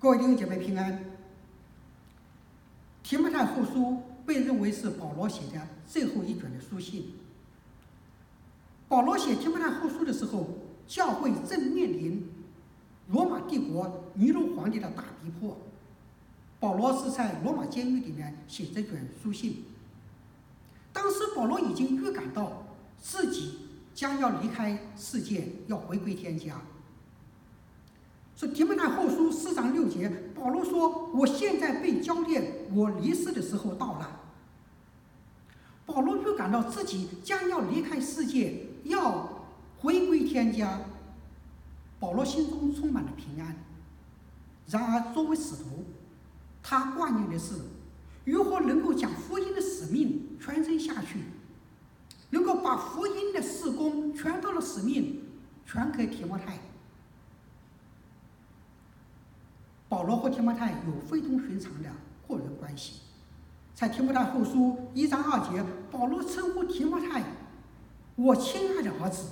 各位弟兄姐妹平安。提摩太后书被认为是保罗写的最后一卷的书信。保罗写提摩太后书的时候，教会正面临罗马帝国尼禄皇帝的大逼迫。保罗是在罗马监狱里面写这卷书信。当时保罗已经预感到自己将要离开世界，要回归天家。说提摩太后书四章六节，保罗说：“我现在被交验，我离世的时候到了。”保罗预感到自己将要离开世界，要回归天家。保罗心中充满了平安。然而，作为使徒，他挂念的是如何能够将福音的使命传承下去，能够把福音的事工、传道的使命传给提摩太。保罗和提摩太有非同寻常的个人关系。在提摩太后书一章二节，保罗称呼提摩太“我亲爱的儿子”；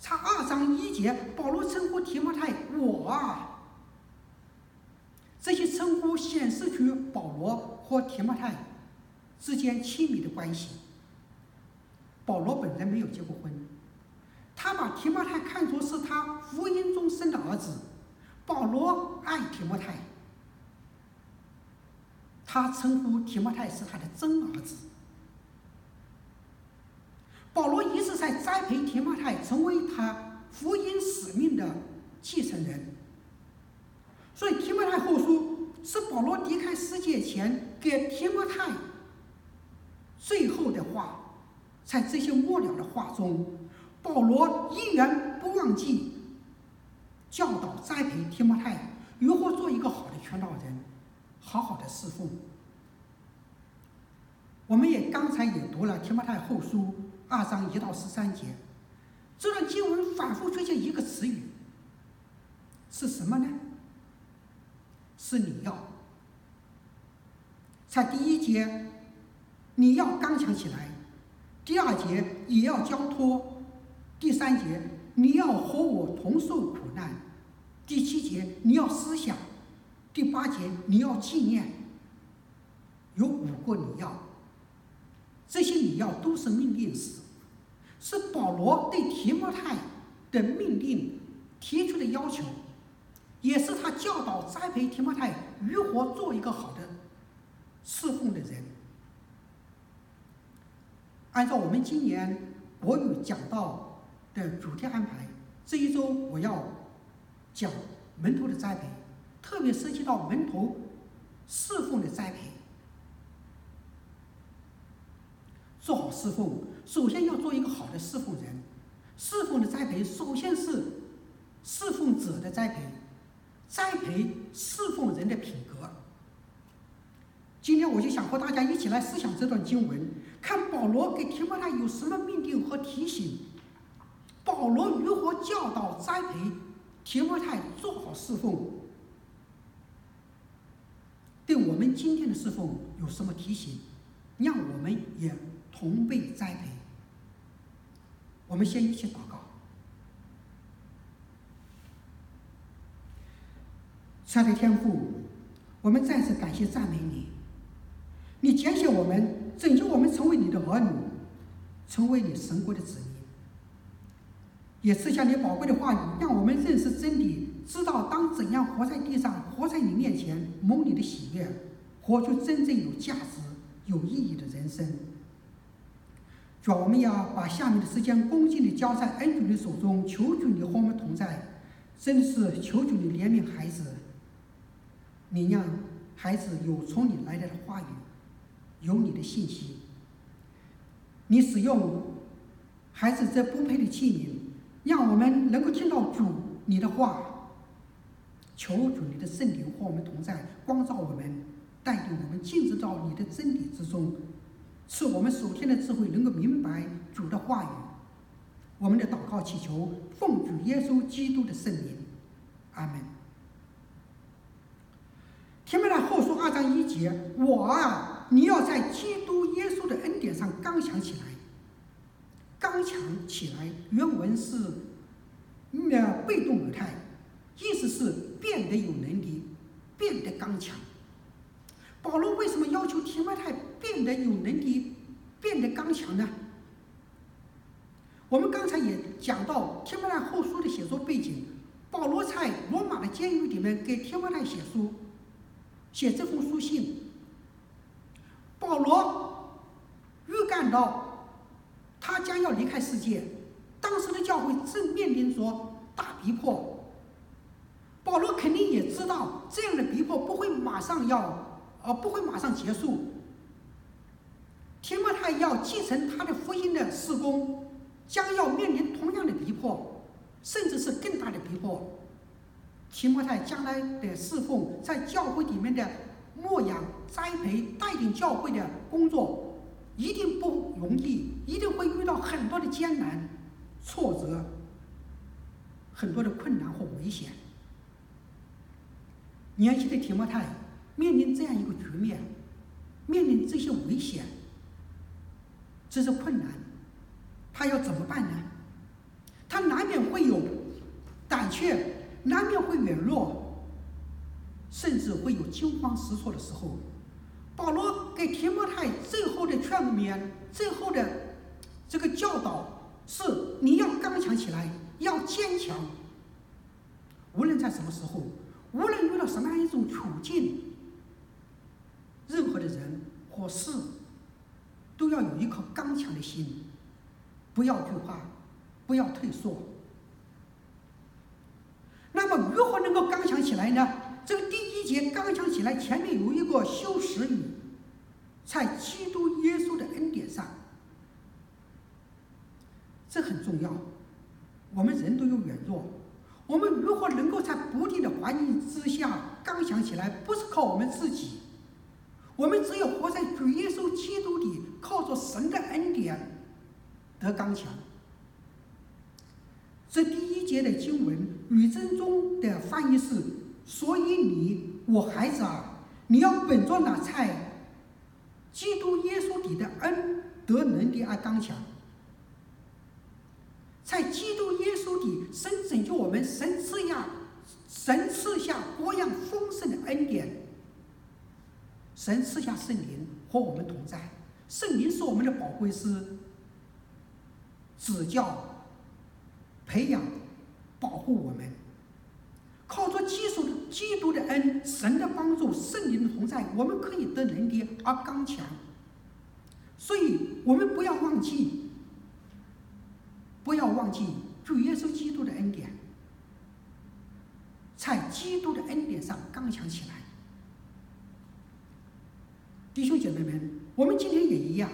在二章一节，保罗称呼提摩太“我啊”。这些称呼显示出保罗和提摩太之间亲密的关系。保罗本人没有结过婚，他把提摩太看作是他福音中生的儿子。保罗爱提摩太，他称呼提摩太是他的真儿子。保罗一直在栽培提摩太，成为他福音使命的继承人。所以，提摩太后书是保罗离开世界前给提摩太最后的话。在这些末了的话中，保罗依然不忘记教导栽培提摩太如何做一个好的传道人，好好的侍奉。我们也刚才也读了提摩太后书二章一到十三节，这段经文反复出现一个词语，是什么呢？是你要，在第一节，你要刚强起来；第二节也要交托；第三节你要和我同受苦难；第七节你要思想；第八节你要纪念。有五个你要，这些你要都是命令式，是保罗对提摩太的命令提出的要求。也是他教导栽培提摩太如何做一个好的侍奉的人。按照我们今年国语讲道的主题安排，这一周我要讲门徒的栽培，特别涉及到门徒侍奉的栽培。做好侍奉，首先要做一个好的侍奉人。侍奉的栽培，首先是侍奉者的栽培。栽培侍奉人的品格。今天我就想和大家一起来思想这段经文，看保罗给提摩太有什么命令和提醒，保罗如何教导栽培提摩太做好侍奉，对我们今天的侍奉有什么提醒，让我们也同被栽培。我们先一起祷告。亲爱的天父，我们再次感谢赞美你。你拣选我们，拯救我们，成为你的儿女，成为你神国的子民。也赐下你宝贵的话语，让我们认识真理，知道当怎样活在地上，活在你面前，蒙你的喜悦，活出真正有价值、有意义的人生。主要，我们要把下面的时间恭敬地交在恩主的手中，求主你和我们同在，真是求主你怜悯孩子。你让孩子有从你来的话语，有你的信息。你使用孩子这不配的器皿，让我们能够听到主你的话。求主你的圣灵和我们同在，光照我们，带领我们进入到你的真理之中，赐我们属天的智慧，能够明白主的话语。我们的祷告祈求，奉主耶稣基督的圣名，阿门。提摩太后书二章一节，我啊，你要在基督耶稣的恩典上刚强起来。刚强起来，原文是呃被动语态，意思是变得有能力，变得刚强。保罗为什么要求提摩太变得有能力、变得刚强呢？我们刚才也讲到提摩太后书的写作背景，保罗在罗马的监狱里面给提摩太写书，写这封书信。保罗预感到他将要离开世界，当时的教会正面临着大逼迫。保罗肯定也知道这样的逼迫不会马上要，呃，不会马上结束。提摩太要继承他的福音的事工。将要面临同样的逼迫，甚至是更大的逼迫。提摩太将来的侍奉，在教会里面的牧养、栽培、带领教会的工作，一定不容易，一定会遇到很多的艰难、挫折，很多的困难和危险。年轻的提摩太面临这样一个局面，面临这些危险，这是困难。他要怎么办呢？他难免会有胆怯，难免会软弱，甚至会有惊慌失措的时候。保罗给提摩太最后的劝勉，最后的这个教导是：你要刚强起来，要坚强。无论在什么时候，无论遇到什么样一种处境，任何的人或事，都要有一颗刚强的心。不要惧怕，不要退缩。那么如何能够刚强起来呢？这个第一节刚强起来，前面有一个修饰语，在基督耶稣的恩典上，这很重要。我们人都有软弱，我们如何能够在不利的环境之下刚强起来？不是靠我们自己，我们只有活在主耶稣基督里，靠着神的恩典。得刚强。这第一节的经文，语正中的翻译是：“所以你，我孩子啊，你要本着那菜基督耶稣底的恩得能力而刚强。在基督耶稣底，神拯救我们，神赐下，神赐下多样丰盛的恩典，神赐下圣灵和我们同在，圣灵是我们的保惠师。”指教、培养、保护我们，靠着基督的基督的恩、神的帮助、圣灵的同在，我们可以得能力而刚强。所以，我们不要忘记，不要忘记主耶稣基督的恩典，在基督的恩典上刚强起来。弟兄姐妹们，我们今天也一样，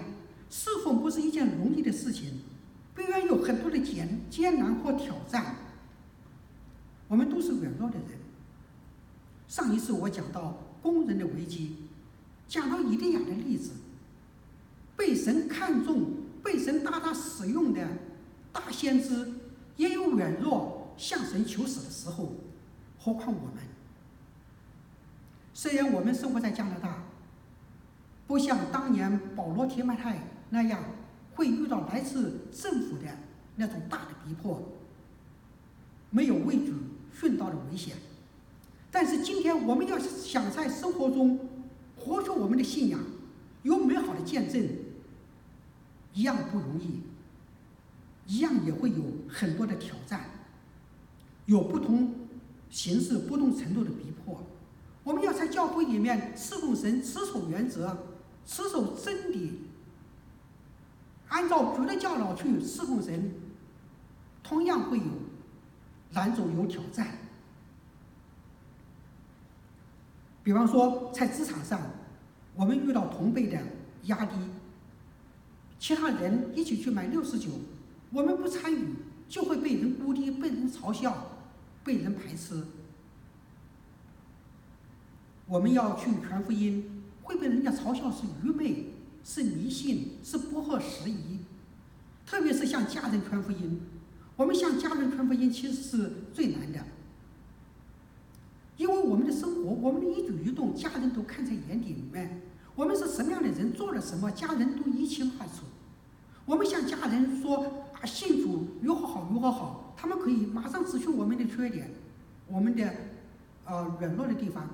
侍奉不是一件容易的事情。虽然有很多的艰艰难或挑战，我们都是软弱的人。上一次我讲到工人的危机，讲到以利亚的例子，被神看重、被神大大使用的大先知，也有软弱向神求死的时候，何况我们？虽然我们生活在加拿大，不像当年保罗提摩太那样。会遇到来自政府的那种大的逼迫，没有畏惧顺道的危险。但是今天我们要想在生活中活出我们的信仰，有美好的见证，一样不容易，一样也会有很多的挑战，有不同形式、不同程度的逼迫。我们要在教会里面侍奉神，持守原则，持守真理。按照主的教导去侍奉神，同样会有难走有挑战。比方说，在职场上，我们遇到同辈的压力，其他人一起去买六十九，我们不参与，就会被人孤立、被人嘲笑、被人排斥。我们要去传福音，会被人家嘲笑是愚昧。是迷信，是不合时宜。特别是向家人传福音，我们向家人传福音其实是最难的，因为我们的生活，我们的一举一动，家人都看在眼底里面。我们是什么样的人，做了什么，家人都一清二楚。我们向家人说啊，信主如何好，如何好，他们可以马上指出我们的缺点，我们的呃软弱的地方，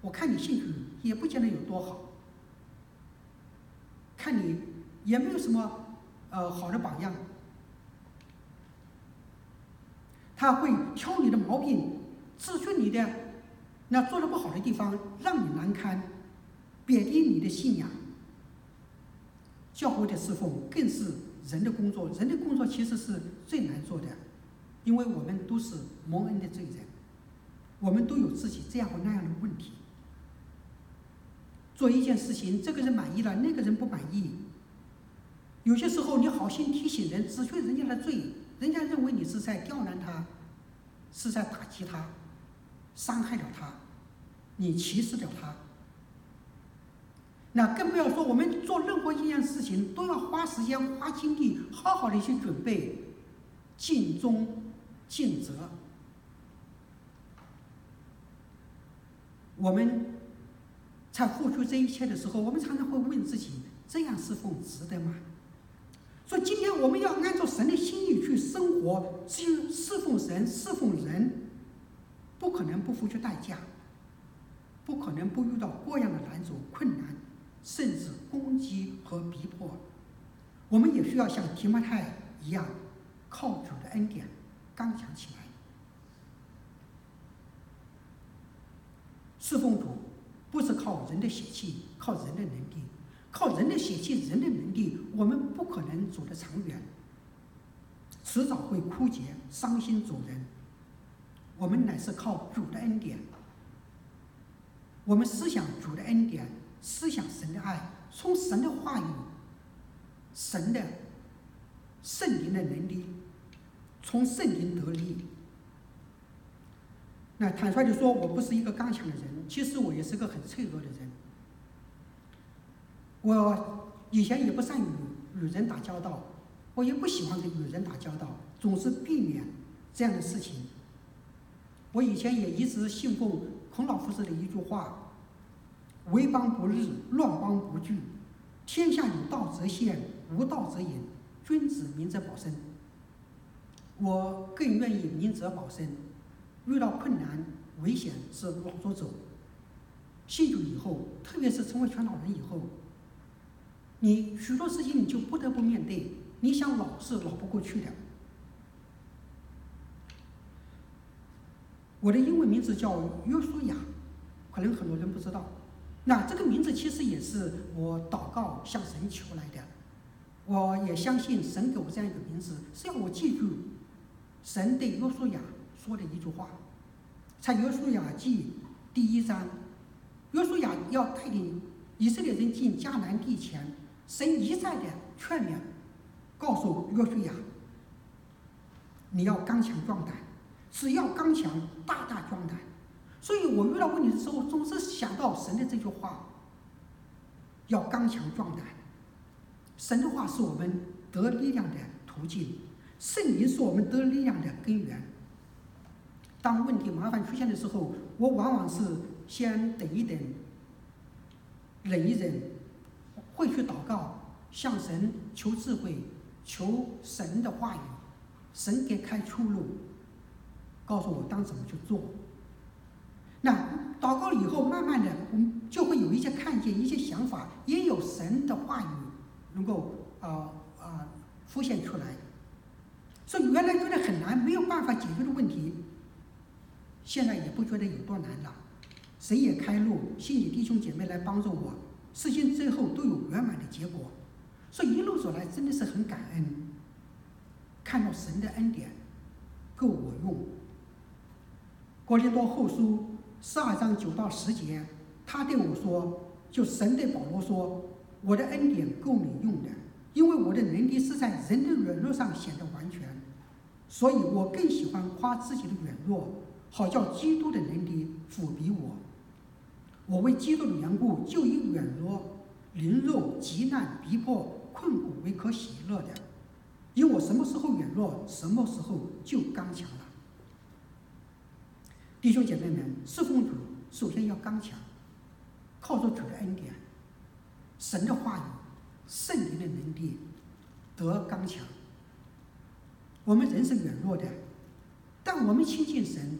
我看你幸福也不见得有多好，看你也没有什么呃好的榜样。他会挑你的毛病，指出你的那做的不好的地方，让你难堪，贬低你的信仰。教会的侍奉更是人的工作，人的工作其实是最难做的，因为我们都是蒙恩的罪人，我们都有自己这样或那样的问题。做一件事情，这个人满意了，那个人不满意。有些时候，你好心提醒人，指出人家的罪。人家认为你是在刁难他，是在打击他，伤害了他，你歧视了他。那更不要说我们做任何一件事情都要花时间、花精力，好好的去准备，尽忠尽责。我们在付出这一切的时候，我们常常会问自己：这样是否值得吗？所以今天我们要按照神的心意去生活，去侍奉神、侍奉人，不可能不付出代价，不可能不遇到各样的难阻、困难，甚至攻击和逼迫。我们也需要像提摩太一样，靠主的恩典刚强起来。侍奉主不是靠人的血气，靠人的能力。靠人的血气、人的能力，我们不可能走得长远，迟早会枯竭、伤心走人。我们乃是靠主的恩典，我们思想主的恩典，思想神的爱，从神的话语、神的圣灵的能力，从圣灵得力。那坦率地说，我不是一个刚强的人，其实我也是个很脆弱的人。我以前也不善于与人打交道，我也不喜欢跟与人打交道，总是避免这样的事情。我以前也一直信奉孔老夫子的一句话：“为邦不日，乱邦不惧。天下有道则现，无道则隐。君子明哲保身。”我更愿意明哲保身，遇到困难、危险是往着走。信主以后，特别是成为全道人以后。你许多事情你就不得不面对，你想老是老不过去的。我的英文名字叫约书亚，可能很多人不知道。那这个名字其实也是我祷告向神求来的。我也相信神给我这样一个名字，是要我记住神对约书亚说的一句话，在约书亚记第一章，约书亚要带领以色列人进迦南地前。神一再的劝勉，告诉约书亚：“你要刚强壮胆，只要刚强，大大壮胆。”所以我遇到问题的时候，总是想到神的这句话：“要刚强壮胆。”神的话是我们得力量的途径，圣灵是我们得力量的根源。当问题麻烦出现的时候，我往往是先等一等，忍一忍。会去祷告，向神求智慧，求神的话语，神给开出路，告诉我当怎么去做。那祷告以后，慢慢的，我们就会有一些看见，一些想法，也有神的话语能够啊啊、呃呃、浮现出来。所以原来觉得很难，没有办法解决的问题，现在也不觉得有多难了。神也开路，信你弟兄姐妹来帮助我。事情最后都有圆满的结果，所以一路走来真的是很感恩，看到神的恩典够我用。哥林多后书十二章九到十节，他对我说：“就神对保罗说，我的恩典够你用的，因为我的能力是在人的软弱上显得完全，所以我更喜欢夸自己的软弱，好叫基督的能力覆庇我。”我为基督的缘故，就以软弱、凌辱、急难、逼迫、困苦为可喜乐的，因我什么时候软弱，什么时候就刚强了。弟兄姐妹们，侍奉主首先要刚强，靠着主的恩典、神的话语、圣灵的能力得刚强。我们人是软弱的，但我们亲近神，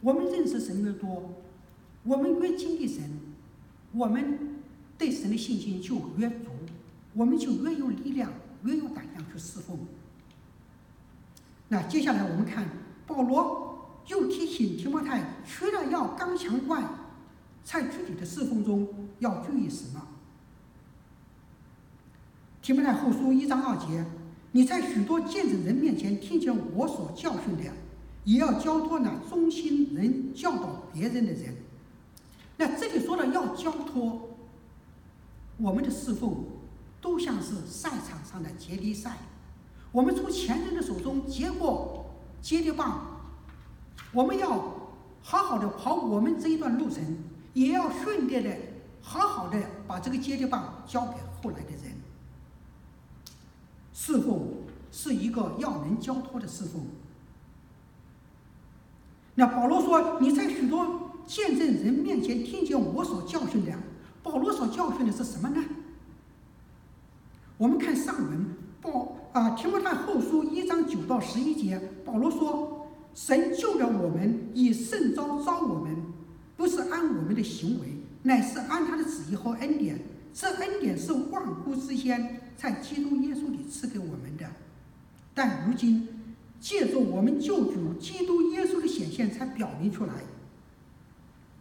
我们认识神越多。我们越经历神，我们对神的信心就越足，我们就越有力量，越有胆量去侍奉。那接下来我们看保罗又提醒提摩太，除了要刚强外，在具体的侍奉中要注意什么？提摩太后书一章二节，你在许多见证人面前听见我所教训的，也要交托那忠心能教导别人的人。那这里说的要交托，我们的侍奉都像是赛场上的接力赛，我们从前人的手中接过接力棒，我们要好好的跑我们这一段路程，也要顺便的好好的把这个接力棒交给后来的人。侍奉是一个要能交托的侍奉。那保罗说：“你在许多。”见证人面前听见我所教训的，保罗所教训的是什么呢？我们看上文，保啊提摩太后书一章九到十一节，保罗说：“神救了我们，以圣召召我们，不是按我们的行为，乃是按他的旨意和恩典。这恩典是万古之先在基督耶稣里赐给我们的，但如今借助我们救主基督耶稣的显现，才表明出来。”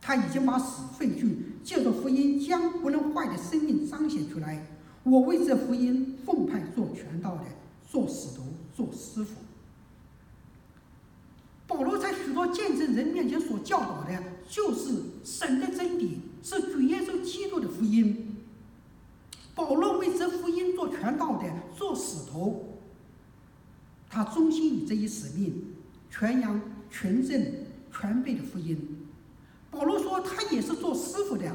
他已经把死废去，借着福音将不能坏的生命彰显出来。我为这福音奉派做传道的，做使徒，做师傅。保罗在许多见证人面前所教导的，就是神的真理，是主耶稣基督的福音。保罗为这福音做传道的，做使徒，他忠心于这一使命，传扬纯正全备的福音。保罗说：“他也是做师傅的，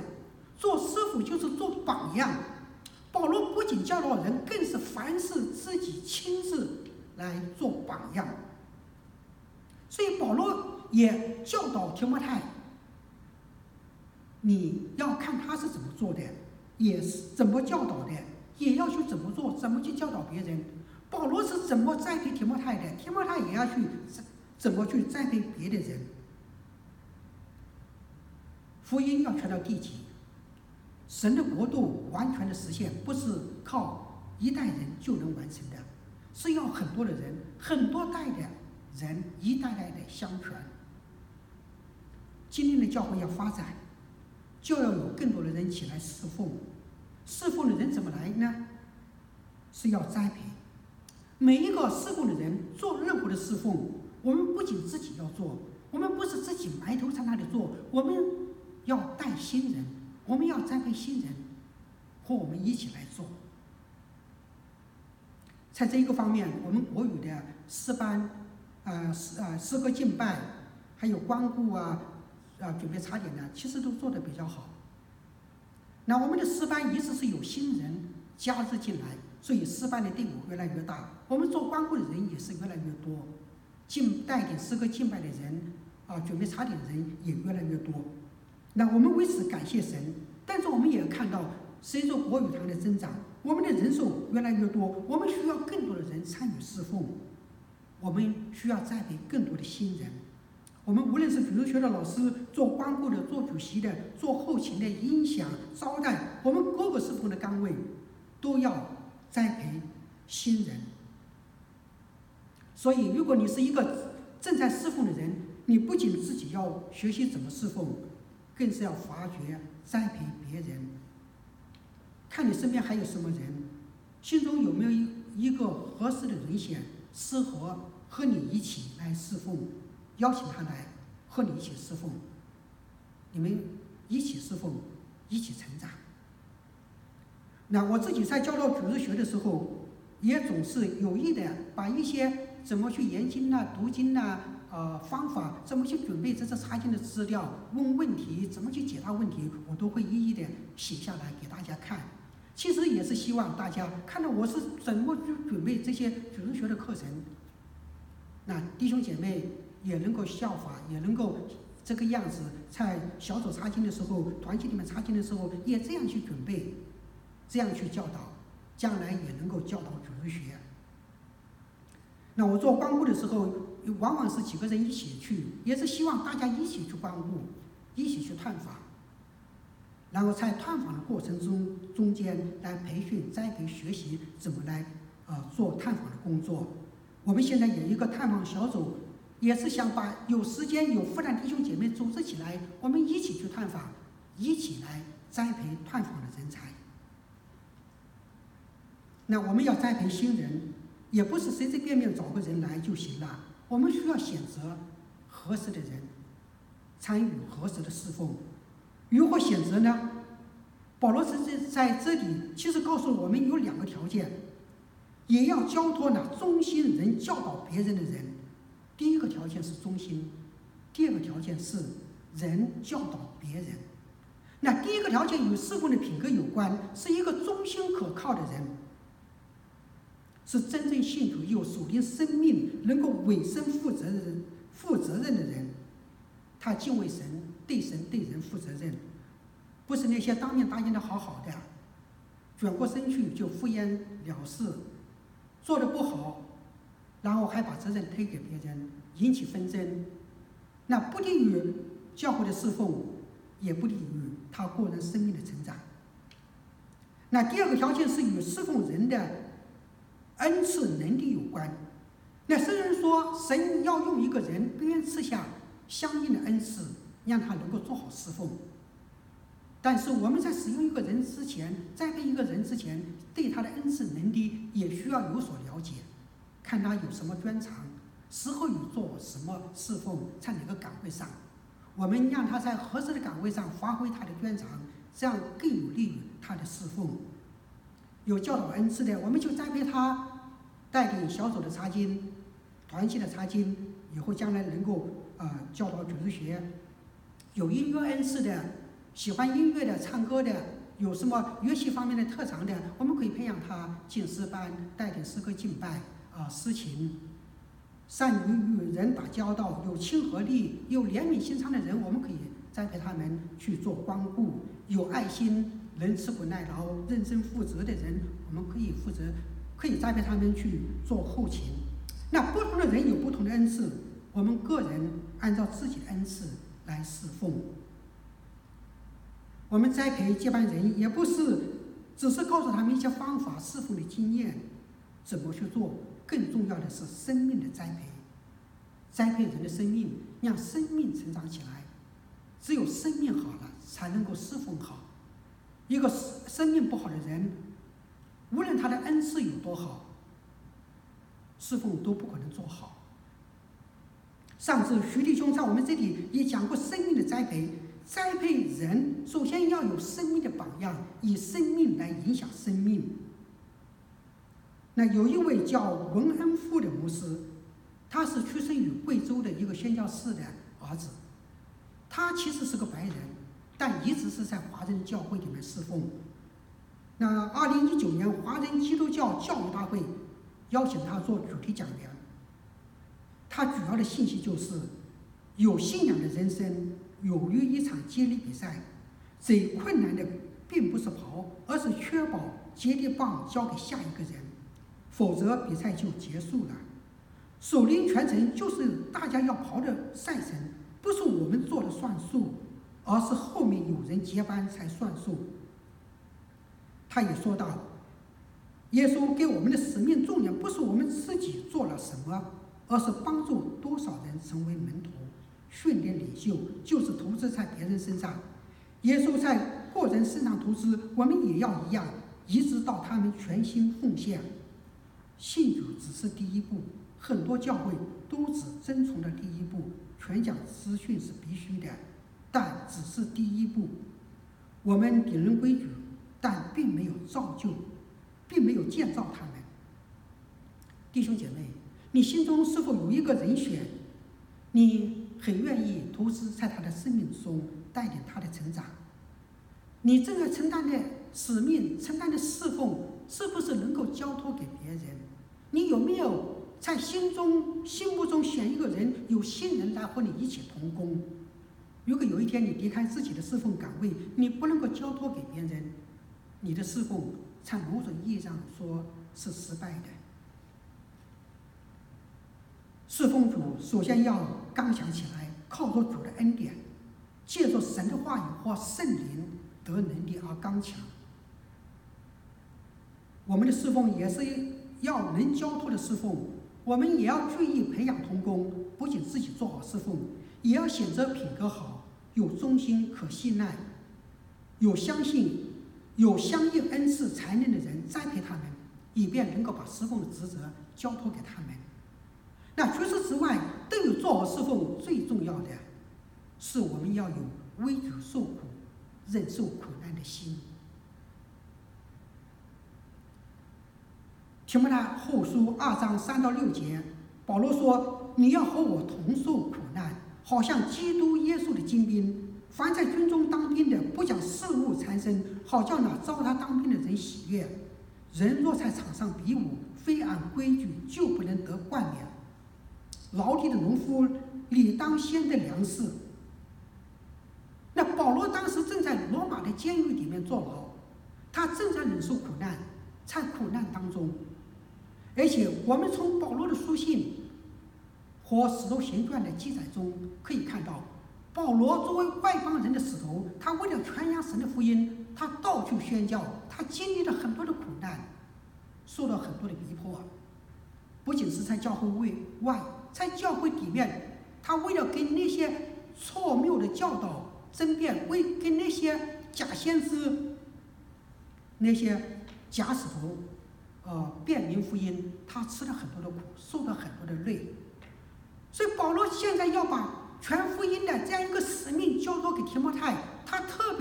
做师傅就是做榜样。保罗不仅教导人，更是凡事自己亲自来做榜样。所以保罗也教导提摩太，你要看他是怎么做的，也是怎么教导的，也要去怎么做，怎么去教导别人。保罗是怎么栽培提摩太的，提摩太也要去怎么去栽培别的人。”福音要传到地极，神的国度完全的实现，不是靠一代人就能完成的，是要很多的人，很多代的人，一代代的相传。今天的教会要发展，就要有更多的人起来侍奉。侍奉的人怎么来呢？是要栽培。每一个侍奉的人做任何的侍奉，我们不仅自己要做，我们不是自己埋头在那里做，我们。要带新人，我们要栽培新人，和我们一起来做。在这一个方面，我们国语的诗班，呃诗呃诗歌敬拜，还有光顾啊，啊准备茶点呢，其实都做得比较好。那我们的诗班一直是有新人加入进来，所以诗班的队伍越来越大。我们做光顾的人也是越来越多，敬带领诗歌敬拜的人啊，准备茶点的人也越来越多。那我们为此感谢神，但是我们也看到，随着国语堂的增长，我们的人数越来越多，我们需要更多的人参与侍奉，我们需要栽培更多的新人。我们无论是主日学的老师、做光顾的、做主席的、做后勤的、音响、招待，我们各个侍奉的岗位，都要栽培新人。所以，如果你是一个正在侍奉的人，你不仅自己要学习怎么侍奉。更是要发掘、栽培别人，看你身边还有什么人，心中有没有一一个合适的人选，适合和你一起来侍奉，邀请他来和你一起侍奉，你们一起侍奉，一起成长。那我自己在教导主日学的时候，也总是有意的把一些怎么去研经呐、读经呐。呃，方法怎么去准备这次查经的资料？问问题怎么去解答问题？我都会一一的写下来给大家看。其实也是希望大家看到我是怎么去准备这些主日学的课程。那弟兄姐妹也能够效法，也能够这个样子，在小组查经的时候，团体里面查经的时候，也这样去准备，这样去教导，将来也能够教导主日学。那我做光顾的时候。往往是几个人一起去，也是希望大家一起去关顾，一起去探访，然后在探访的过程中中间来培训、栽培、学习怎么来呃做探访的工作。我们现在有一个探访小组，也是想把有时间有负担弟兄姐妹组织起来，我们一起去探访，一起来栽培探访的人才。那我们要栽培新人，也不是随随便便找个人来就行了，我们需要选择合适的人，参与合适的侍奉。如何选择呢？保罗是在在这里其实告诉我们有两个条件，也要交托那忠心人教导别人的人。第一个条件是忠心，第二个条件是人教导别人。那第一个条件与侍奉的品格有关，是一个忠心可靠的人。是真正信徒、有属灵生命、能够委身负责任、负责任的人。他敬畏神，对神对人负责任，不是那些当面答应的好好的，转过身去就敷衍了事，做的不好，然后还把责任推给别人，引起纷争，那不利于教会的侍奉，也不利于他个人生命的成长。那第二个条件是与侍奉人的。恩赐能力有关，那虽然说，神要用一个人，必然赐下相应的恩赐，让他能够做好侍奉。但是我们在使用一个人之前，栽培一个人之前，对他的恩赐能力也需要有所了解，看他有什么专长，适合于做什么侍奉，在哪个岗位上，我们让他在合适的岗位上发挥他的专长，这样更有利于他的侍奉。有教导恩赐的，我们就栽培他。带领小组的查经，团契的查经，以后将来能够呃教导主日学，有音乐恩赐的，喜欢音乐的，唱歌的，有什么乐器方面的特长的，我们可以培养他进诗班，带领诗歌敬拜啊、呃，诗情，善于与人打交道，有亲和力，有怜悯心肠的人，我们可以栽培他们去做光顾，有爱心，能吃苦耐劳，认真负责的人，我们可以负责。可以栽培他们去做后勤。那不同的人有不同的恩赐，我们个人按照自己的恩赐来侍奉。我们栽培接班人，也不是只是告诉他们一些方法、侍奉的经验，怎么去做。更重要的是生命的栽培，栽培人的生命，让生命成长起来。只有生命好了，才能够侍奉好。一个生命不好的人，无论他的恩赐有多好，侍奉都不可能做好。上次徐弟兄在我们这里也讲过生命的栽培，栽培人首先要有生命的榜样，以生命来影响生命。那有一位叫文恩富的牧师，他是出生于贵州的一个宣教士的儿子，他其实是个白人，但一直是在华人教会里面侍奉。那二零一九年华人基督教教育大会邀请他做主题讲员，他主要的信息就是：有信仰的人生有如一场接力比赛，最困难的并不是跑，而是确保接力棒交给下一个人，否则比赛就结束了。属灵全程就是大家要跑的赛程，不是我们做的算数，而是后面有人接班才算数。他也说到，耶稣给我们的使命重点不是我们自己做了什么，而是帮助多少人成为门徒、训练领袖，就是投资在别人身上。耶稣在个人身上投资，我们也要一样，一直到他们全心奉献。信主只是第一步，很多教会都只遵从了第一步，传讲资讯是必须的，但只是第一步。我们顶人规矩。但并没有造就，并没有建造他们。弟兄姐妹，你心中是否有一个人选？你很愿意投资在他的生命中，带领他的成长？你正在承担的使命、承担的侍奉，是不是能够交托给别人？你有没有在心中、心目中选一个人，有新人来和你一起同工？如果有一天你离开自己的侍奉岗位，你不能够交托给别人。你的侍奉，在某种意义上说是失败的。侍奉主首先要刚强起来，靠着主的恩典，借着神的话语或圣灵得能力而刚强。我们的侍奉也是要能交托的侍奉，我们也要注意培养同工，不仅自己做好侍奉，也要选择品格好、有忠心、可信赖、有相信、有相应恩赐才能的人栽培他们，以便能够把侍奉的职责交托给他们。那除此之外，都有做好侍奉最重要的，是我们要有为主受苦、忍受苦难的心。提摩太后书二章三到六节，保罗说：“你要和我同受苦难，好像基督耶稣的精兵。凡在军中当兵的，不讲事务缠身，好叫那招他当兵的人喜悦。人若在场上比武，非按规矩，就不能得冠冕。”劳力的农夫理当先得粮食。那保罗当时正在罗马的监狱里面坐牢，他正在忍受苦难，在苦难当中。而且我们从保罗的书信和使徒行传的记载中可以看到，保罗作为外邦人的使徒，他为了传扬神的福音，他到处宣教，他经历了很多的苦难，受到很多的逼迫，不仅是在教会外。在教会里面，他为了跟那些错谬的教导争辩，为跟那些假先知、那些假使徒，呃，辩明福音，他吃了很多的苦，受了很多的累。所以保罗现在要把全福音的这样一个使命交托给提摩太，他特别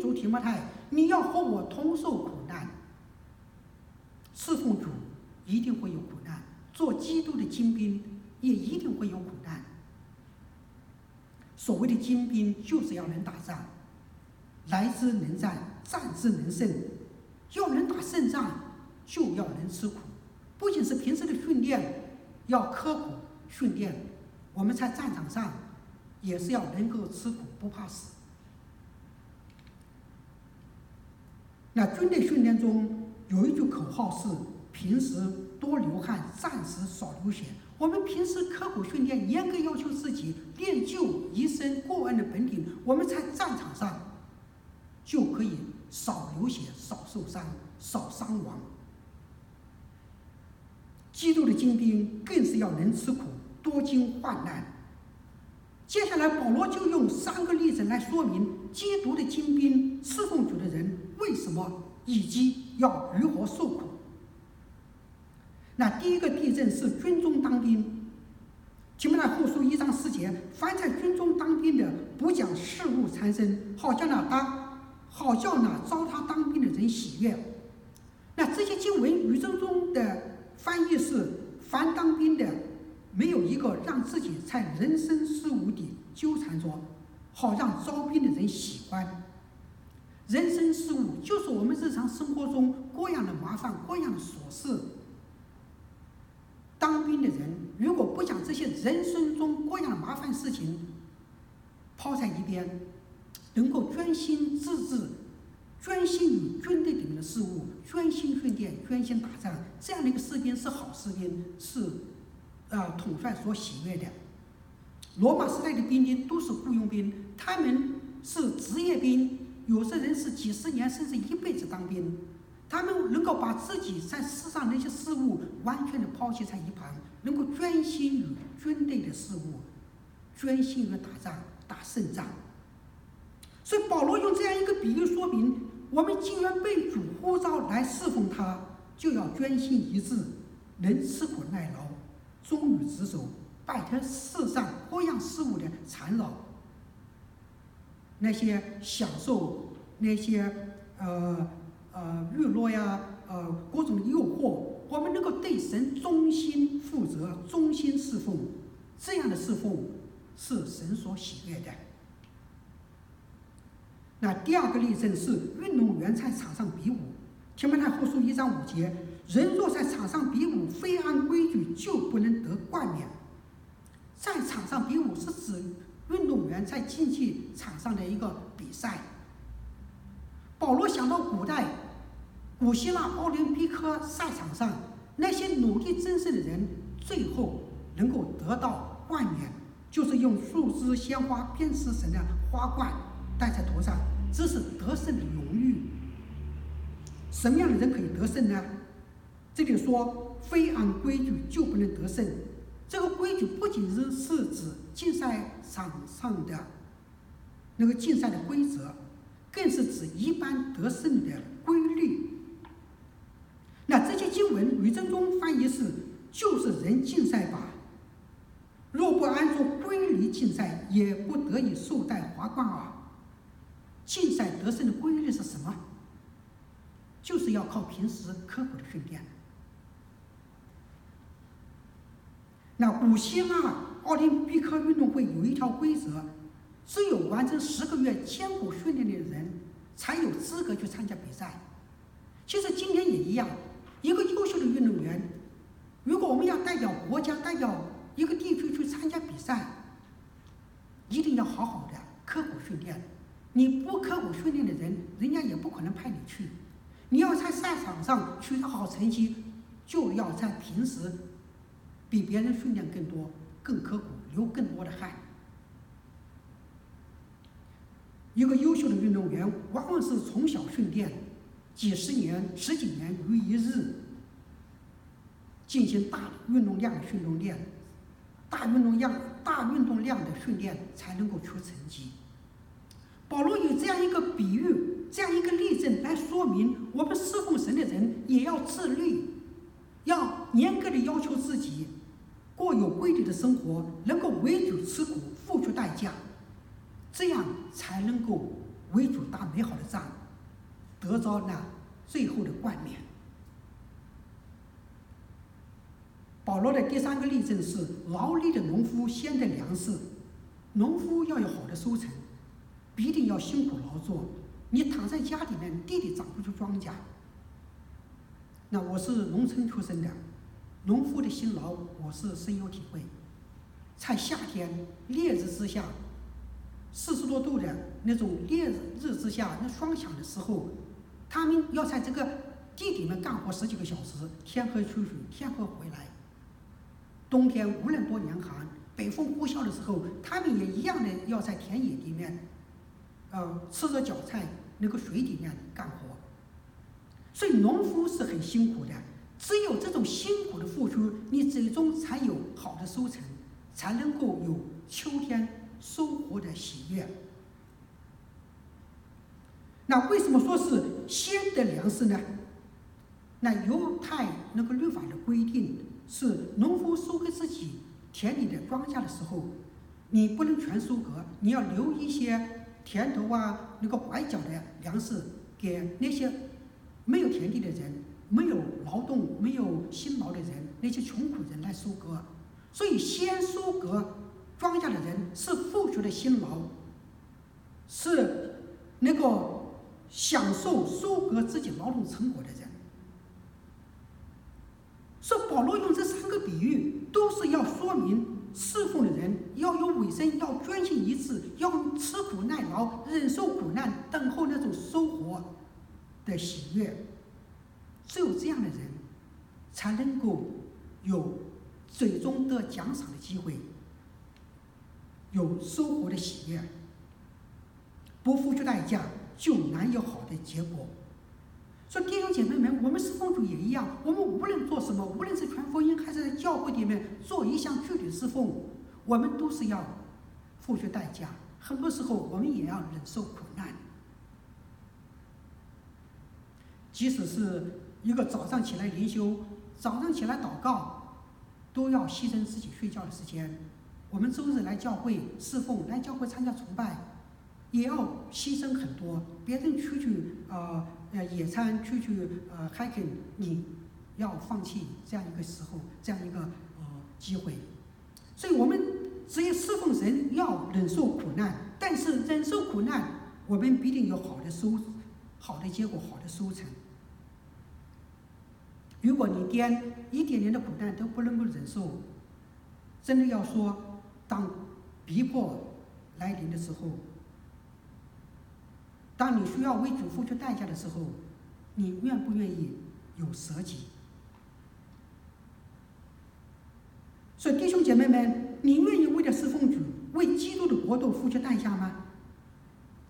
主提摩太：你要和我同受苦难，侍奉主一定会有苦难，做基督的精兵。也一定会有苦难。所谓的精兵，就是要能打仗，来之能战，战之能胜。要能打胜仗，就要能吃苦。不仅是平时的训练，要刻苦训练，我们在战场上也是要能够吃苦，不怕死。那军队训练中有一句口号是：平时多流汗，战时少流血。我们平时刻苦训练，严格要求自己练就一身过硬的本领，我们在战场上就可以少流血、少受伤、少伤亡。基督的精兵更是要能吃苦、多经患难。接下来，保罗就用三个例子来说明基督的精兵侍奉主的人为什么以及要如何受苦。那第一个地震是军中当兵，提摩太后书一章四节，凡在军中当兵的，不讲事务缠身，好叫那当，好叫那招他当兵的人喜悦。那这些经文语中中的翻译是：凡当兵的，没有一个让自己在人生事务里纠缠着，好让招兵的人喜欢。人生事务就是我们日常生活中各样的麻烦、各样的琐事。当兵的人，如果不将这些人生中各样的麻烦事情抛在一边，能够专心致志、专心于军队里面的事物、专心训练、专心打仗，这样的一个士兵是好士兵，是呃统帅所喜悦的。罗马时代的兵丁都是雇佣兵，他们是职业兵，有些人是几十年甚至一辈子当兵。他们能够把自己在世上那些事物完全的抛弃在一旁，能够专心于军队的事物，专心于打仗、打胜仗。所以保罗用这样一个比喻说明：我们既然被主呼召来侍奉他，就要专心一致，能吃苦耐劳，忠于职守，摆脱世上各样事物的缠绕，那些享受那些呃。呃，娱乐呀，呃，各种诱惑，我们能够对神忠心负责、忠心侍奉，这样的侍奉是神所喜悦的。那第二个例证是运动员在场上比武，提摩太后书一章五节：人若在场上比武，非按规矩，就不能得冠冕。在场上比武是指运动员在竞技场上的一个比赛。保罗想到古代，古希腊奥林匹克赛场上那些努力争胜的人，最后能够得到冠冕，就是用树枝、鲜花编织成的花冠戴在头上，这是得胜的荣誉。什么样的人可以得胜呢？这里说，非按规矩就不能得胜。这个规矩不仅是是指竞赛场上的那个竞赛的规则，更是指一般得胜的规律。那这些经文语正中翻译是“就是人竞赛吧”。若不按照规律竞赛，也不得以綬带华冠啊！竞赛得胜的规律是什么？就是要靠平时刻苦的训练。那古希腊奥林匹克运动会有一条规则，只有完成十个月艰苦训练的人才有资格去参加比赛。其实今天也一样，一个优秀的运动员，如果我们要代表国家、代表一个地区去参加比赛，一定要好好的刻苦训练。你不刻苦训练的人，人家也不可能派你去。你要在赛场上取得好成绩，就要在平时比别人训练更多、更刻苦、流更多的汗。一个优秀的运动员，往往是从小训练，几十年、十几年如一日，进行大运动量的训练。大运动量、大运动量的训练才能够出成绩。保罗有这样一个比喻，这样一个例证来说明，我们侍奉神的人也要自律，要严格的要求自己，过有规律的生活，能够为主吃苦、付出代价，这样才能够为主打美好的仗，得着那最后的冠冕。保罗的第三个例证是：劳力的农夫先得粮食。农夫要有好的收成，必定要辛苦劳作。你躺在家里面，地里长不出庄稼。那我是农村出生的，农夫的辛劳我是深有体会。在夏天烈日之下，四十多度的那种烈日之下，那霜降的时候，他们要在这个地里面干活十几个小时，天黑出去，天黑回来。冬天无论多严寒，北风呼啸的时候，他们也一样的要在田野里面，呃，吃着脚菜那个水里面干活。所以农夫是很辛苦的，只有这种辛苦的付出，你最终才有好的收成，才能够有秋天收获的喜悦。那为什么说是先得粮食呢？那犹太那个律法的规定。是农夫收割自己田里的庄稼的时候，你不能全收割，你要留一些田头啊，那个拐角的粮食给那些没有田地的人、没有劳动、没有辛劳的人，那些穷苦人来收割。所以，先收割庄稼的人是付出的辛劳，是那个享受收割自己劳动成果的人。说保罗用这三个比喻，都是要说明侍奉的人要有委身，要专心一致，要吃苦耐劳，忍受苦难，等候那种收获的喜悦。只有这样的人，才能够有最终得奖赏的机会，有收获的喜悦。不付出代价，就难有好的结果。说弟兄姐妹们，我们侍奉主也一样。我们无论做什么，无论是传福音，还是在教会里面做一项具体侍奉，我们都是要付出代价。很多时候，我们也要忍受苦难。即使是一个早上起来灵修，早上起来祷告，都要牺牲自己睡觉的时间。我们周日来教会侍奉，来教会参加崇拜，也要牺牲很多。别人出去啊。呃，野餐出去呃 hiking，你要放弃这样一个时候，这样一个呃机会。所以我们只有侍奉神要忍受苦难，但是忍受苦难，我们必定有好的收，好的结果，好的收成。如果你连一点点的苦难都不能够忍受，真的要说，当逼迫来临的时候。当你需要为主付出代价的时候，你愿不愿意有舍己？所以弟兄姐妹们，你愿意为了侍奉主为基督的国度付出代价吗？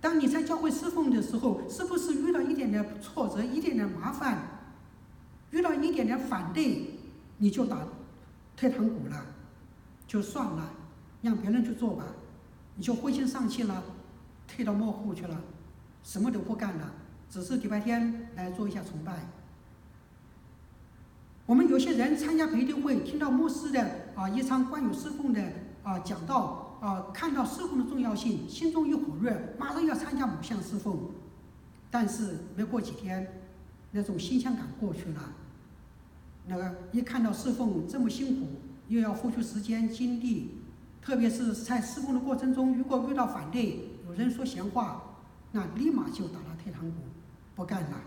当你在教会侍奉的时候，是不是遇到一点点挫折、一点点麻烦，遇到一点点反对，你就打退堂鼓了，就算了，让别人去做吧，你就灰心丧气了，退到幕后去了，什么都不干了，只是礼拜天来做一下崇拜。我们有些人参加培灵会，听到牧师的啊一场关于侍奉的啊讲道。啊，看到侍奉的重要性，心中一火热，马上要参加某项侍奉，但是没过几天，那种新鲜感过去了。那个一看到侍奉这么辛苦，又要付出时间精力，特别是在侍奉的过程中，如果遇到反对，有人说闲话，那立马就打了退堂鼓，不干了。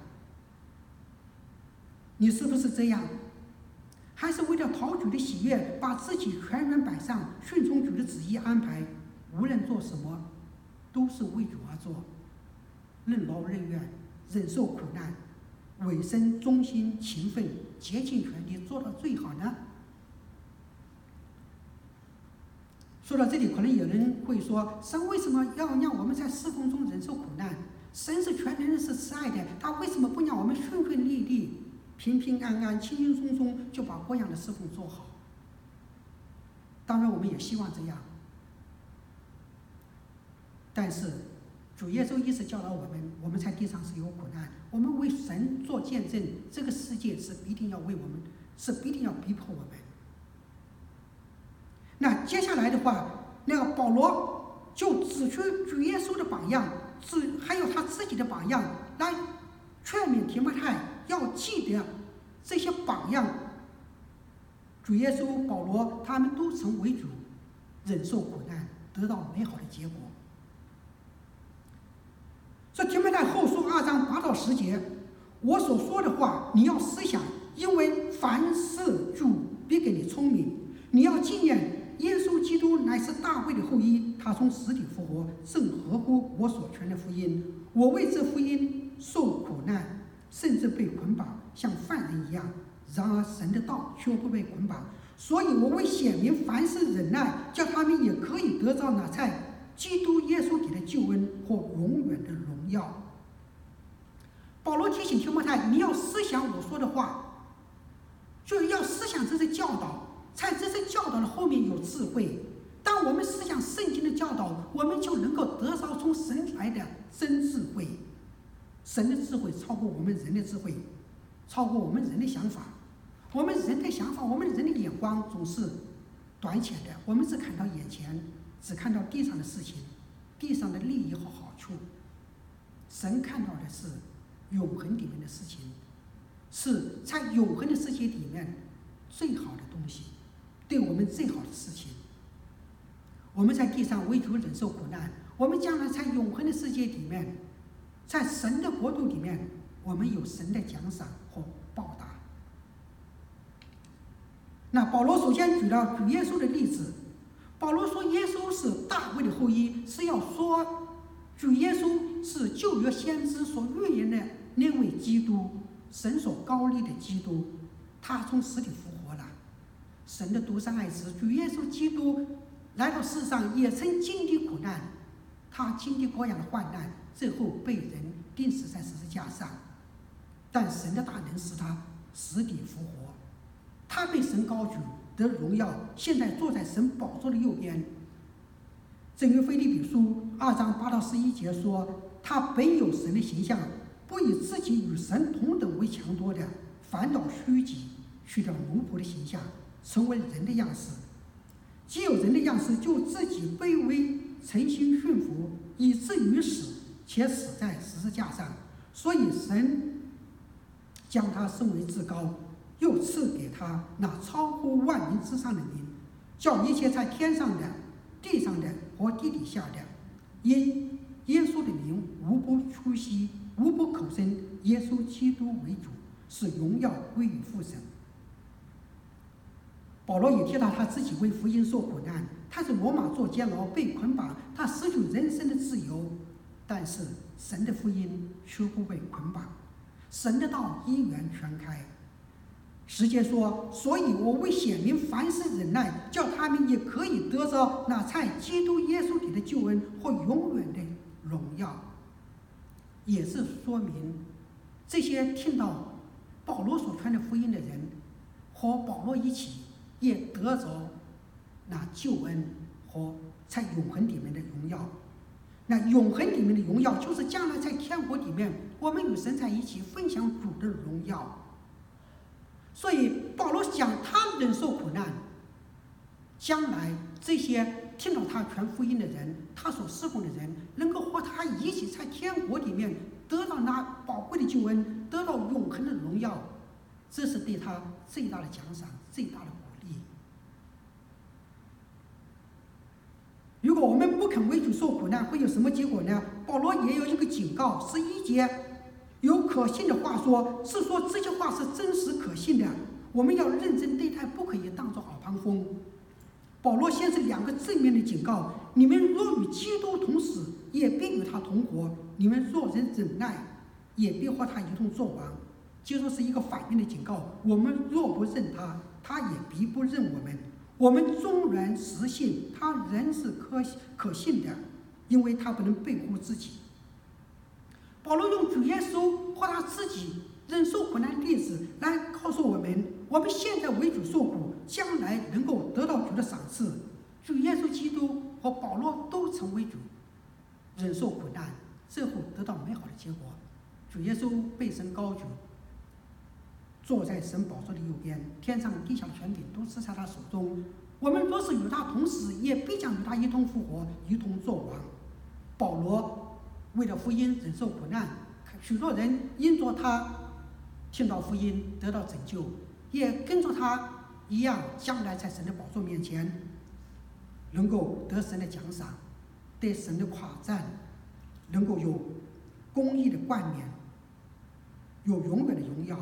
你是不是这样？还是为了讨主的喜悦，把自己全然摆上，顺从主的旨意安排，无论做什么，都是为主而做，任劳任怨，忍受苦难，委身忠心勤奋，竭尽全力做到最好呢？说到这里，可能有人会说：神为什么要让我们在侍奉中忍受苦难？神是全能，是慈爱的，他为什么不让我们顺顺利利？平平安安、轻轻松松就把各样的侍奉做好。当然，我们也希望这样。但是，主耶稣一直教导我们：我们在地上是有苦难，我们为神做见证，这个世界是必定要为我们，是必定要逼迫我们。那接下来的话，那个保罗就指出主耶稣的榜样，指还有他自己的榜样，来劝勉提摩太。要记得这些榜样，主耶稣、保罗他们都曾为主忍受苦难，得到美好的结果。这提摩太后书二章八到十节，我所说的话你要思想，因为凡事主必给你聪明。你要纪念耶稣基督乃是大卫的后裔，他从死里复活，正合乎我所传的福音。我为这福音受苦难。甚至被捆绑，像犯人一样。然而神的道却不被捆绑，所以我为显明凡事忍耐，叫他们也可以得着那在基督耶稣里的救恩和永远的荣耀。保罗提醒提摩太，你要思想我说的话，就要思想这些教导，在这些教导的后面有智慧。当我们思想圣经的教导，我们就能够得着从神来的真智慧。神的智慧超过我们人的智慧，超过我们人的想法。我们人的想法，我们人的眼光总是短浅的。我们只看到眼前，只看到地上的事情，地上的利益和好处。神看到的是永恒里面的事情，是在永恒的世界里面最好的东西，对我们最好的事情。我们在地上为主忍受苦难，我们将来在永恒的世界里面。在神的国度里面，我们有神的奖赏和报答。那保罗首先举了主耶稣的例子。保罗说，耶稣是大卫的后裔，是要说主耶稣是旧约先知所预言的那位基督，神所高立的基督，他从死里复活了。神的独生爱子主耶稣基督来到世上，也曾经历苦难，他经历各样的患难。最后被人钉死在十字架上，但神的大能使他死里复活，他被神高举得荣耀，现在坐在神宝座的右边。正如腓立比书二章八到十一节说：“他本有神的形象，不以自己与神同等为强夺的，反倒虚己，取了奴仆的形象，成为人的样式。既有人的样式，就自己卑微，诚心驯服，以至于死。”且死在十字架上，所以神将他升为至高，又赐给他那超乎万名之上的名，叫一切在天上的、地上的和地底下的，因耶稣的名，无不屈膝，无不口称耶稣基督为主，使荣耀归于父神。保罗也提到他自己为福音受苦难，他在罗马坐监牢，被捆绑，他失去人身的自由。但是神的福音却不被捆绑，神的道一元全开。十节说：“所以我为显明凡事忍耐，叫他们也可以得着那在基督耶稣里的救恩和永远的荣耀。”也是说明这些听到保罗所传的福音的人，和保罗一起也得着那救恩和在永恒里面的荣耀。那永恒里面的荣耀，就是将来在天国里面，我们与神在一起分享主的荣耀。所以保罗讲他忍受苦难，将来这些听到他全福音的人，他所侍奉的人，能够和他一起在天国里面得到那宝贵的救恩，得到永恒的荣耀，这是对他最大的奖赏，最大的鼓励。如果我们不肯为主受苦难，会有什么结果呢？保罗也有一个警告，十一节。有可信的话说，是说这些话是真实可信的，我们要认真对待，不可以当作耳旁风。保罗先是两个正面的警告：你们若与基督同死，也必与他同活；你们若人忍耐，也必和他一同作王。接着是一个反面的警告：我们若不认他，他也必不认我们。我们纵然实信，他仍是可可信的，因为他不能背乎自己。保罗用主耶稣和他自己忍受苦难的例子来告诉我们：我们现在为主受苦，将来能够得到主的赏赐。主耶稣基督和保罗都曾为主忍受苦难，最后得到美好的结果。主耶稣被神高举，坐在神宝座的右边，天上地下的权柄都是在他手中。我们若是与他同死，也必将与他一同复活，一同作王。保罗。为了福音忍受苦难，许多人因着他听到福音得到拯救，也跟着他一样，将来在神的宝座面前能够得神的奖赏，得神的夸赞，能够有公义的冠冕，有永远的荣耀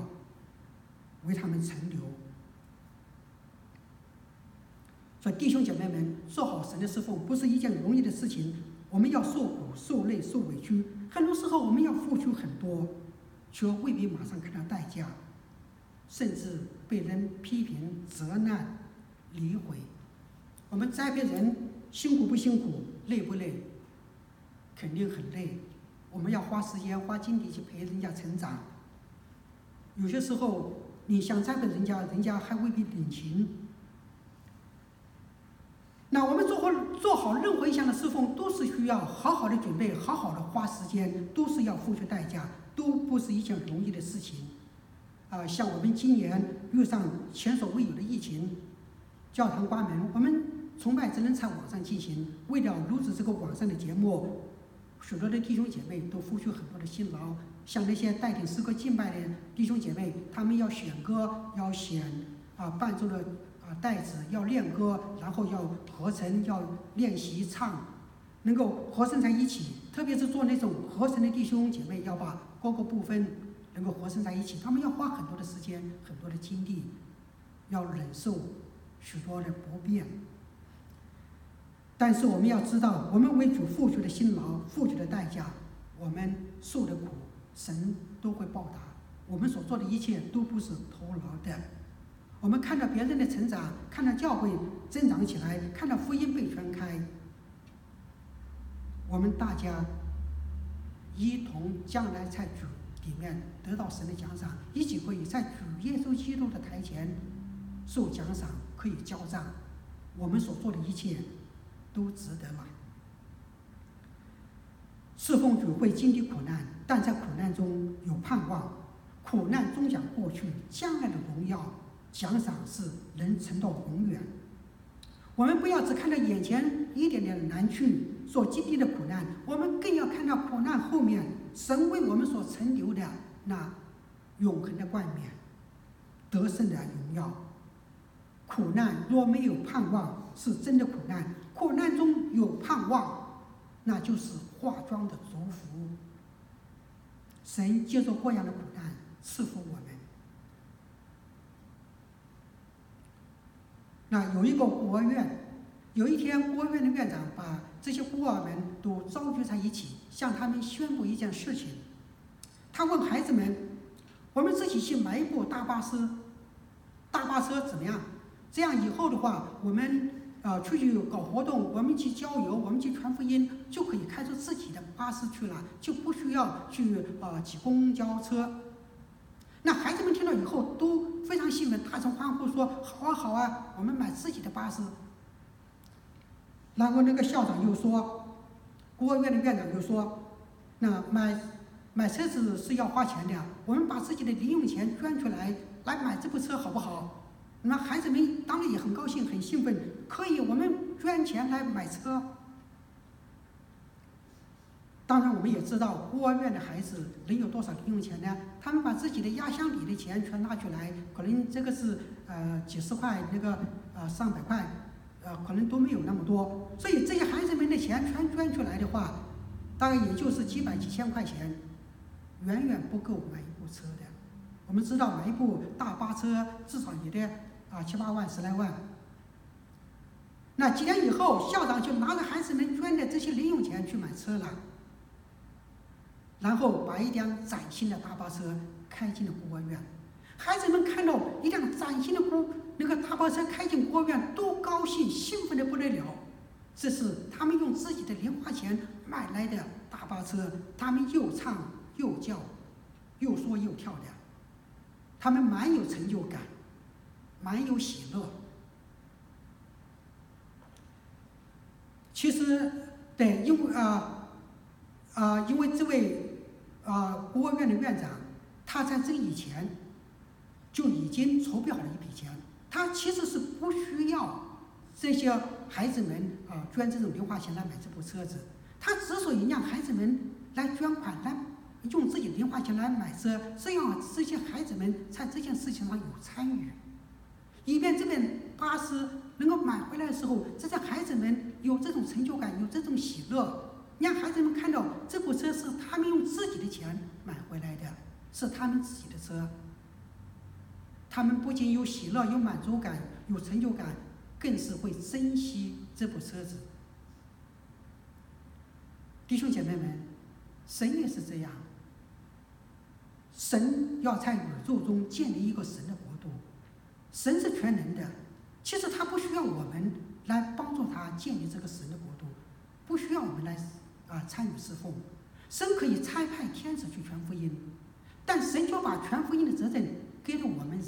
为他们存留。所以弟兄姐妹们，做好神的侍奉不是一件容易的事情。我们要受苦、受累、受委屈，很多时候我们要付出很多，却未必马上看到代价，甚至被人批评、责难、诋毁。我们栽培人辛苦不辛苦、累不累？肯定很累。我们要花时间、花精力去陪人家成长。有些时候，你想栽培人家，人家还未必领情。那我们做好做好任何一项的侍奉，都是需要好好的准备，好好的花时间，都是要付出代价，都不是一件容易的事情。啊，像我们今年遇上前所未有的疫情，教堂关门，我们崇拜只能在网上进行。为了录制这个网上的节目，许多的弟兄姐妹都付出很多的辛劳。像那些带领诗歌敬拜的弟兄姐妹，他们要选歌，要选啊伴奏的啊。带子要练歌，然后要合成，要练习唱，能够合成在一起。特别是做那种合成的弟兄姐妹，要把各个部分能够合成在一起，他们要花很多的时间，很多的精力，要忍受许多的不便。但是我们要知道，我们为主付出的辛劳、付出的代价，我们受的苦，神都会报答。我们所做的一切都不是徒劳的。我们看到别人的成长，看到教会增长起来，看到福音被传开，我们大家一同将来在主里面得到神的奖赏，一起可以在主耶稣基督的台前受奖赏，可以交账。我们所做的一切都值得了。侍奉主会经历苦难，但在苦难中有盼望，苦难终将过去，将来的荣耀。奖赏是能存到永远。我们不要只看到眼前一点点的难处，所经历的苦难，我们更要看到苦难后面神为我们所存留的那永恒的冠冕、得胜的荣耀。苦难若没有盼望，是真的苦难；苦难中有盼望，那就是化妆的祝福。神借着各样的苦难赐福我们。那有一个孤儿院，有一天孤儿院的院长把这些孤儿们都召集在一起，向他们宣布一件事情。他问孩子们：“我们自己去买一部大巴车，大巴车怎么样？这样以后的话，我们呃出去搞活动，我们去郊游，我们去传福音，就可以开着自己的巴士去了，就不需要去呃挤公交车。那孩子们听到以后都非常兴奋，大声欢呼说：“好啊好啊，我们买自己的巴士。”然后那个校长又说，孤儿院的院长就说：“那买买车子是要花钱的，我们把自己的零用钱捐出来来买这部车好不好？”那孩子们当然也很高兴，很兴奋，可以，我们捐钱来买车。当然，我们也知道孤儿院的孩子能有多少零用钱呢？他们把自己的压箱底的钱全拿出来，可能这个是呃几十块，那个呃上百块，呃可能都没有那么多。所以这些孩子们的钱全捐出来的话，大概也就是几百几千块钱，远远不够买一部车的。我们知道买一部大巴车至少也得啊七八万、十来万。那几年以后，校长就拿着孩子们捐的这些零用钱去买车了。然后把一辆崭新的大巴车开进了孤儿院，孩子们看到一辆崭新的孤那个大巴车开进孤儿院，都高兴兴奋的不得了。这是他们用自己的零花钱买来的大巴车，他们又唱又叫，又说又跳的，他们蛮有成就感，蛮有喜乐。其实，对，因为啊啊、呃呃，因为这位。啊，国务院的院长，他在这以前就已经筹备好了一笔钱。他其实是不需要这些孩子们啊捐这种零花钱来买这部车子。他之所以让孩子们来捐款，来用自己零花钱来买车，这样这些孩子们在这件事情上有参与，以便这边巴士能够买回来的时候，这些孩子们有这种成就感，有这种喜乐。让孩子们看到这部车是他们用自己的钱买回来的，是他们自己的车。他们不仅有喜乐、有满足感、有成就感，更是会珍惜这部车子。弟兄姐妹们，神也是这样。神要在宇宙中建立一个神的国度，神是全能的，其实他不需要我们来帮助他建立这个神的国度，不需要我们来。啊，参与侍奉，神可以差派天使去传福音，但神就把传福音的责任给了我们人。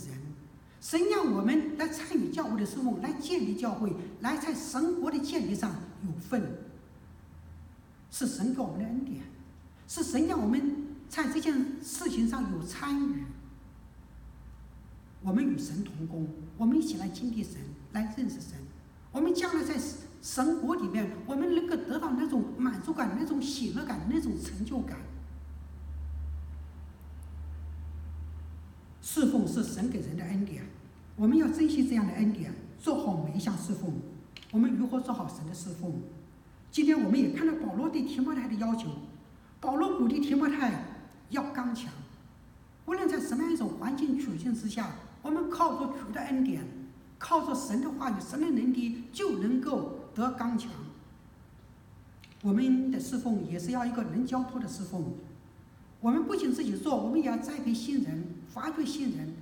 神让我们来参与教会的时候，来建立教会，来在神国的建立上有份。是神给我们的恩典，是神让我们在这件事情上有参与。我们与神同工，我们一起来经历神，来认识神。我们将来在。神国里面，我们能够得到那种满足感、那种喜乐感、那种成就感。侍奉是神给人的恩典，我们要珍惜这样的恩典，做好每一项侍奉。我们如何做好神的侍奉？今天我们也看到保罗对提摩太的要求，保罗鼓励提摩太要刚强，无论在什么样一种环境处境之下，我们靠着主的恩典，靠着神的话语、神的能力，就能够。得刚强，我们的侍奉也是要一个能交托的侍奉。我们不仅自己做，我们也要栽培新人、发掘新人，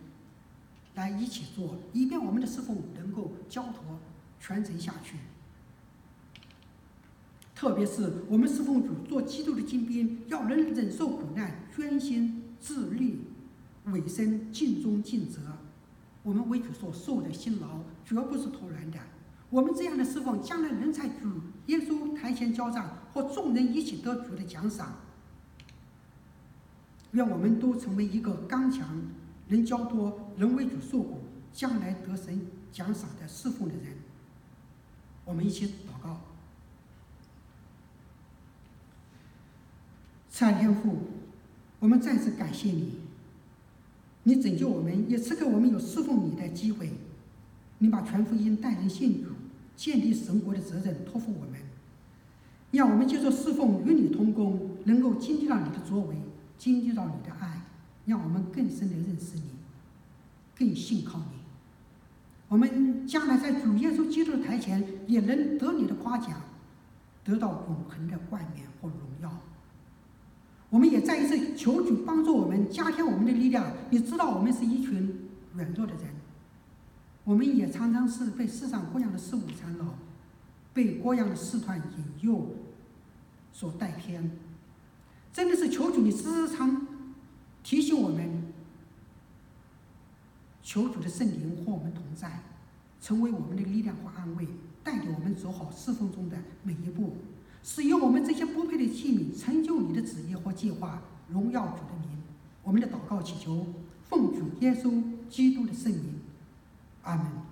来一起做，以便我们的侍奉能够交托传承下去。特别是我们侍奉主做基督的精兵，要能忍受苦难，专心致力，委身尽忠尽责。我们为主所受的辛劳，绝不是徒然的。我们这样的侍奉，将来能在主耶稣台前交账，和众人一起得主的奖赏。愿我们都成为一个刚强、能交托、能为主受苦、将来得神奖赏的侍奉的人。我们一起祷告。慈爱天父，我们再次感谢你，你拯救我们，也赐给我们有侍奉你的机会。你把全福音带人信主。建立神国的责任托付我们，让我们接受侍奉与你同工，能够经历到你的作为，经历到你的爱，让我们更深的认识你，更信靠你。我们将来在主耶稣基督的台前，也能得你的夸奖，得到永恒的冠冕和荣耀。我们也再一次求主帮助我们，加添我们的力量。你知道我们是一群软弱的人，我们也常常是被世上各样的事物缠绕，被各样的试探引诱所带偏。真的是求主你时常提醒我们，求主的圣灵和我们同在，成为我们的力量和安慰，带领我们走好侍奉中的每一步，使用我们这些不配的器皿，成就你的旨意和计划，荣耀主的名。我们的祷告祈求，奉主耶稣基督的圣名，阿门。